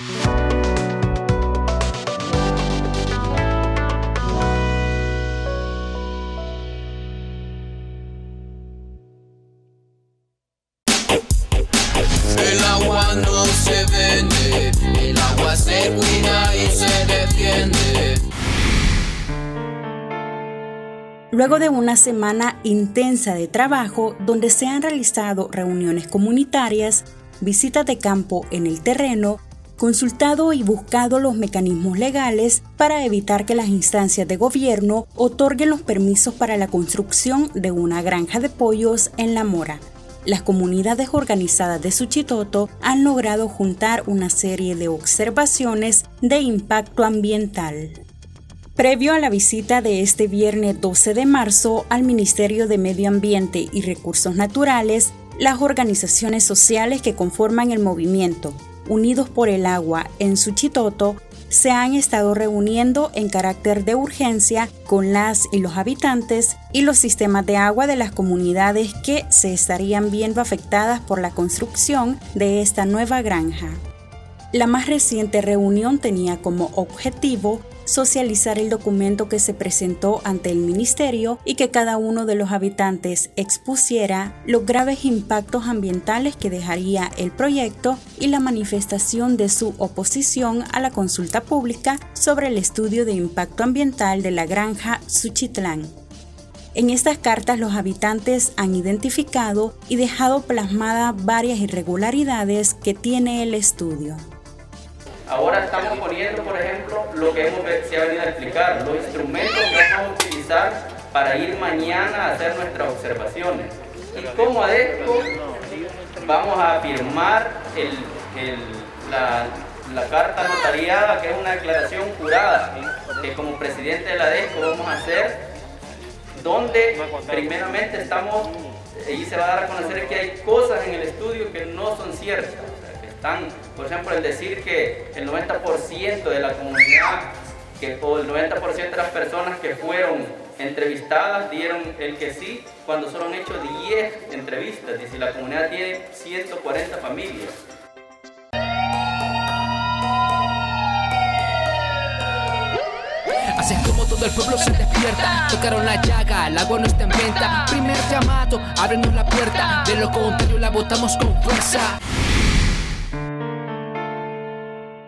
El agua no se vende, el agua se cuida y se defiende. Luego de una semana intensa de trabajo donde se han realizado reuniones comunitarias, visitas de campo en el terreno, consultado y buscado los mecanismos legales para evitar que las instancias de gobierno otorguen los permisos para la construcción de una granja de pollos en La Mora. Las comunidades organizadas de Suchitoto han logrado juntar una serie de observaciones de impacto ambiental. Previo a la visita de este viernes 12 de marzo al Ministerio de Medio Ambiente y Recursos Naturales, las organizaciones sociales que conforman el movimiento Unidos por el Agua en Suchitoto se han estado reuniendo en carácter de urgencia con las y los habitantes y los sistemas de agua de las comunidades que se estarían viendo afectadas por la construcción de esta nueva granja. La más reciente reunión tenía como objetivo socializar el documento que se presentó ante el ministerio y que cada uno de los habitantes expusiera los graves impactos ambientales que dejaría el proyecto y la manifestación de su oposición a la consulta pública sobre el estudio de impacto ambiental de la granja Suchitlán. En estas cartas los habitantes han identificado y dejado plasmadas varias irregularidades que tiene el estudio. Ahora estamos poniendo, por ejemplo, lo que hemos, se ha venido a explicar, los instrumentos que vamos a utilizar para ir mañana a hacer nuestras observaciones. Y como ADESCO vamos a firmar la, la, carta notariada, que es una declaración jurada, que como presidente de la ADESCO vamos a hacer, donde primeramente estamos, y se va a dar a conocer que hay cosas en el estudio que no son ciertas por ejemplo, el decir que el 90% de la comunidad, que, o el 90% de las personas que fueron entrevistadas dieron el que sí, cuando solo han hecho 10 entrevistas, y si la comunidad tiene 140 familias. Así es como todo el pueblo se despierta. Tocaron la llaga, el agua no está en venta. Primer llamado, ábrenos la puerta. De lo contrario, la botamos con fuerza.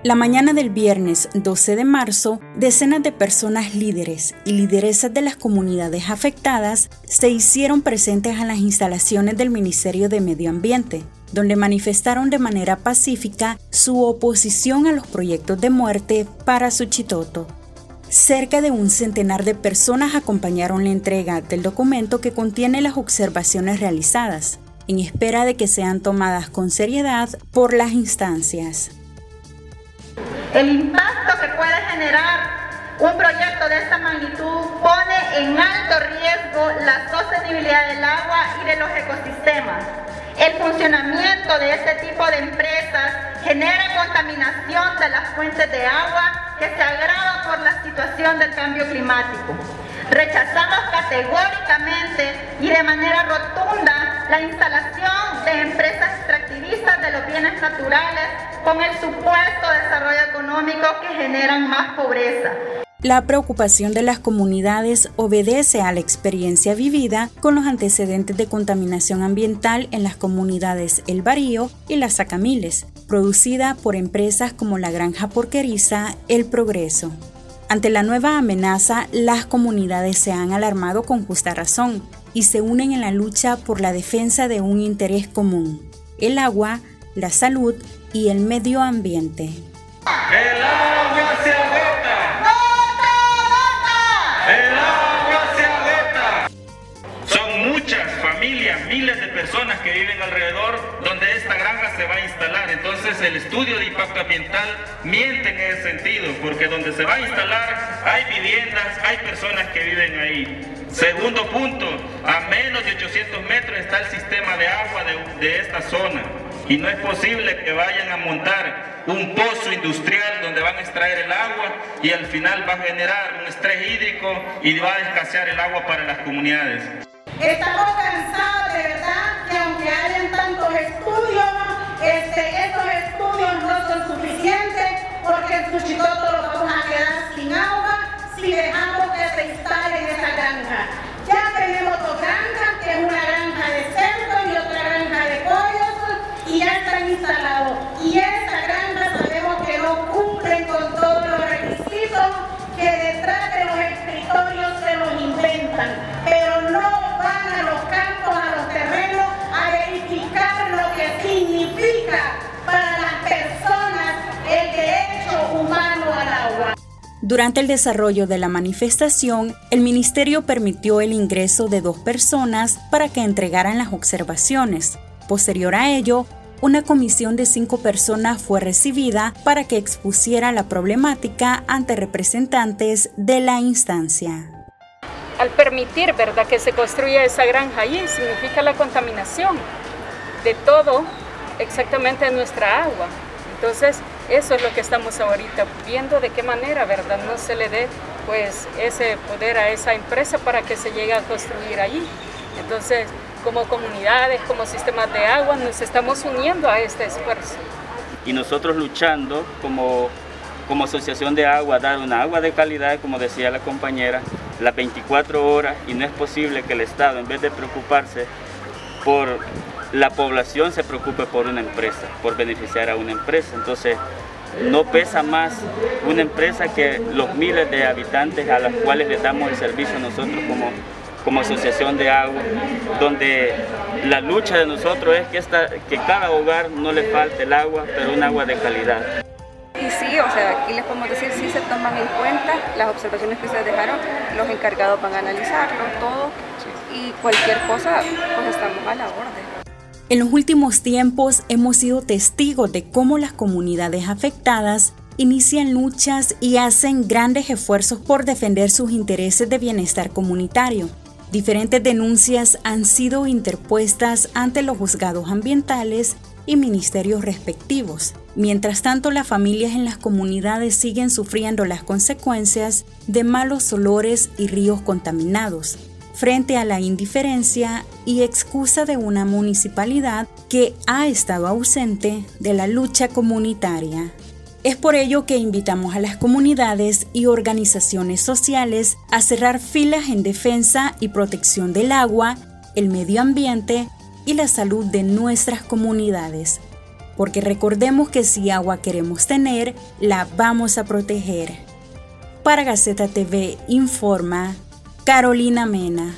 La mañana del viernes 12 de marzo, decenas de personas líderes y lideresas de las comunidades afectadas se hicieron presentes a las instalaciones del Ministerio de Medio Ambiente, donde manifestaron de manera pacífica su oposición a los proyectos de muerte para Suchitoto. Cerca de un centenar de personas acompañaron la entrega del documento que contiene las observaciones realizadas, en espera de que sean tomadas con seriedad por las instancias. El impacto que puede generar un proyecto de esta magnitud pone en alto riesgo la sostenibilidad del agua y de los ecosistemas. El funcionamiento de este tipo de empresas genera contaminación de las fuentes de agua que se agrava por la situación del cambio climático. Rechazamos categóricamente y de manera rotunda la instalación de empresas extractivistas de los bienes naturales con el supuesto desarrollo económico que generan más pobreza. La preocupación de las comunidades obedece a la experiencia vivida con los antecedentes de contaminación ambiental en las comunidades El Barío y Las Sacamiles, producida por empresas como la Granja Porqueriza El Progreso. Ante la nueva amenaza, las comunidades se han alarmado con justa razón y se unen en la lucha por la defensa de un interés común, el agua, la salud y el medio ambiente. ¡El agua se agota! ¡El agua se agota! Son muchas familias, miles de personas que viven alrededor donde esta granja se va a instalar. Entonces el estudio de impacto ambiental miente en ese sentido, porque donde se va a instalar hay viviendas, hay personas que viven ahí. Segundo punto, a menos de 800 metros está el sistema de agua de, de esta zona y no es posible que vayan a montar un pozo industrial donde van a extraer el agua y al final va a generar un estrés hídrico y va a escasear el agua para las comunidades. Estamos cansados de verdad que aunque hayan tantos estudios, este, estos estudios no son suficientes porque en Suchitoto lo vamos a quedar sin agua, si dejamos y esta granja sabemos que no cumplen con todos los requisitos que detrás de los escritorios se los inventan, pero no van a los campos, a los terrenos a verificar lo que significa para las personas el derecho humano al agua. Durante el desarrollo de la manifestación, el ministerio permitió el ingreso de dos personas para que entregaran las observaciones. Posterior a ello, una comisión de cinco personas fue recibida para que expusiera la problemática ante representantes de la instancia. Al permitir ¿verdad? que se construya esa granja allí, significa la contaminación de todo, exactamente nuestra agua. Entonces, eso es lo que estamos ahorita viendo, de qué manera, ¿verdad? No se le dé pues ese poder a esa empresa para que se llegue a construir allí. Entonces, como comunidades, como sistemas de agua, nos estamos uniendo a este esfuerzo. Y nosotros luchando como, como asociación de agua, dar una agua de calidad, como decía la compañera, las 24 horas, y no es posible que el Estado, en vez de preocuparse por la población se preocupe por una empresa, por beneficiar a una empresa. Entonces, no pesa más una empresa que los miles de habitantes a los cuales les damos el servicio nosotros como, como asociación de agua, donde la lucha de nosotros es que, esta, que cada hogar no le falte el agua, pero un agua de calidad. Y sí, o sea, aquí les podemos decir, sí se toman en cuenta las observaciones que ustedes dejaron, los encargados van a analizarlo, todo, y cualquier cosa, pues estamos a la orden. En los últimos tiempos hemos sido testigos de cómo las comunidades afectadas inician luchas y hacen grandes esfuerzos por defender sus intereses de bienestar comunitario. Diferentes denuncias han sido interpuestas ante los juzgados ambientales y ministerios respectivos. Mientras tanto, las familias en las comunidades siguen sufriendo las consecuencias de malos olores y ríos contaminados frente a la indiferencia y excusa de una municipalidad que ha estado ausente de la lucha comunitaria. Es por ello que invitamos a las comunidades y organizaciones sociales a cerrar filas en defensa y protección del agua, el medio ambiente y la salud de nuestras comunidades. Porque recordemos que si agua queremos tener, la vamos a proteger. Para Gaceta TV informa Carolina Mena.